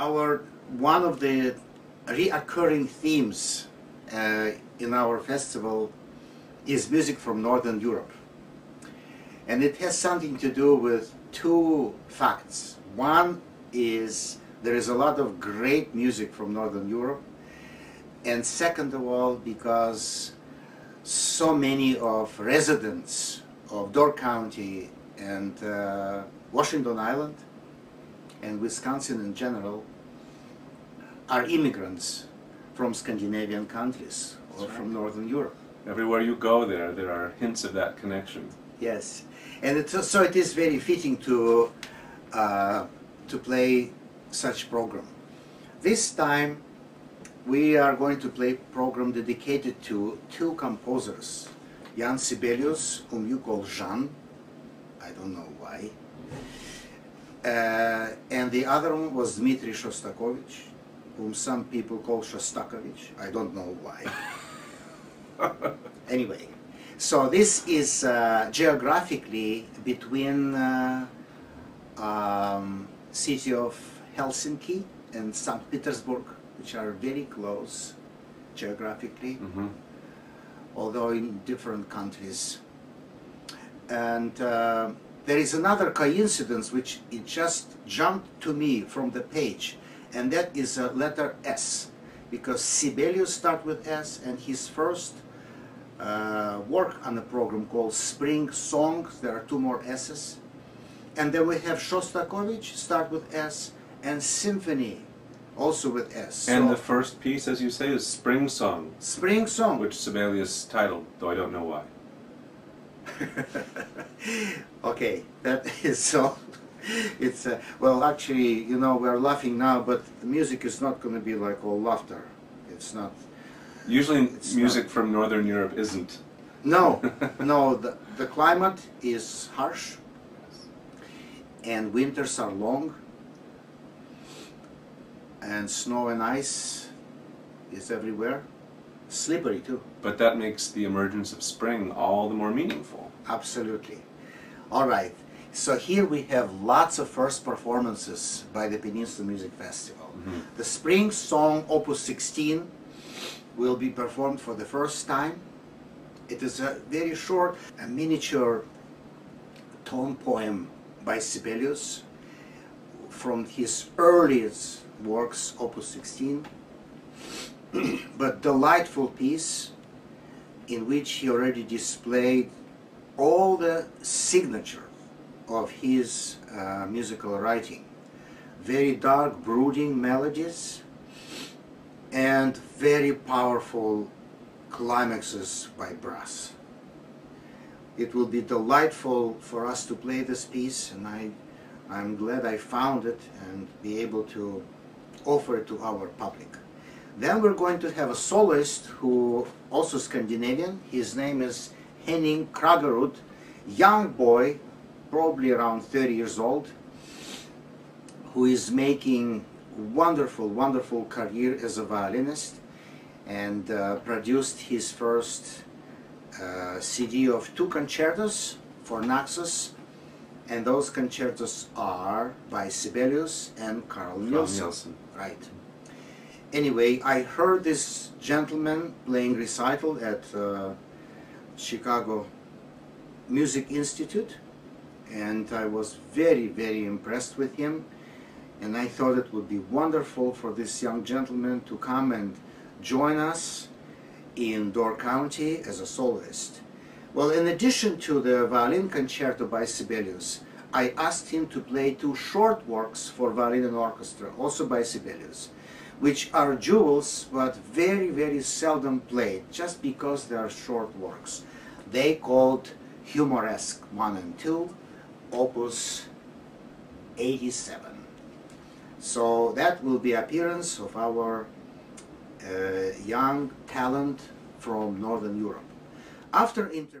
our one of the reoccurring themes uh, in our festival is music from Northern Europe. And it has something to do with two facts. One is there is a lot of great music from Northern Europe. And second of all, because so many of residents of Door County and uh, Washington Island and Wisconsin in general are immigrants from Scandinavian countries or That's from. Northern Europe. Everywhere you go there, there are hints of that connection. Yes, and so it is very fitting to uh, to play such program. This time, we are going to play program dedicated to two composers, Jan Sibelius, whom you call Jean. I don't know why. Uh, and the other one was Dmitri Shostakovich, whom some people call Shostakovich. I don't know why. anyway, so this is uh, geographically between uh, um, city of Helsinki and St. Petersburg, which are very close geographically, hmm although in different countries. And uh, there is another coincidence which it just jumped to me from the page, and that is a letter S, because Sibelius start with S, and his first uh, work on a program called Spring Song, There are two more S's, and then we have Shostakovich start with S, and Symphony also with S. And So, the first piece, as you say, is Spring Song, Spring Song. which Sibelius titled, though I don't know why. okay, that is so. It's uh, well, actually, you know, we're laughing now, but the music is not going to be like all laughter. It's not. Usually, It's music not- from Northern Europe isn't. No, no. The the climate is harsh, and winters are long, and snow and ice is everywhere. Slippery too. But that makes the emergence of spring all the more meaningful. Absolutely. All right. So here we have lots of first performances by the Peninsula Music Festival. Mhm. The Spring Song Opus 16 will be performed for the first time. It is a very short, a miniature tone poem by Sibelius from his earliest works, Opus 16, but delightful piece in which he already displayed all the signature of his uh, musical writing. Very dark, brooding melodies and very powerful climaxes by brass. It will be delightful for us to play this piece and I, I'm glad I found it and be able to offer it to our public. Then we're going to have a soloist who also Scandinavian. His name is Henning Kraggerud, young boy, probably around 30 years old, who is making wonderful, wonderful career as a violinist and uh, produced his first uh, CD of two concertos for Naxos and those concertos are by Sibelius and Carl Nielsen. Nielsen. Right. Anyway, I heard this gentleman playing recital at uh, Chicago Music Institute, and I was very, very impressed with him. And I thought it would be wonderful for this young gentleman to come and join us in Door County as a soloist. Well, in addition to the violin concerto by Sibelius, I asked him to play two short works for violin and orchestra, also by Sibelius, which are jewels but very, very seldom played, just because they are short works. They called Humoresque 1 and 2, Opus 87. So that will be appearance of our uh, young talent from Northern Europe. After inter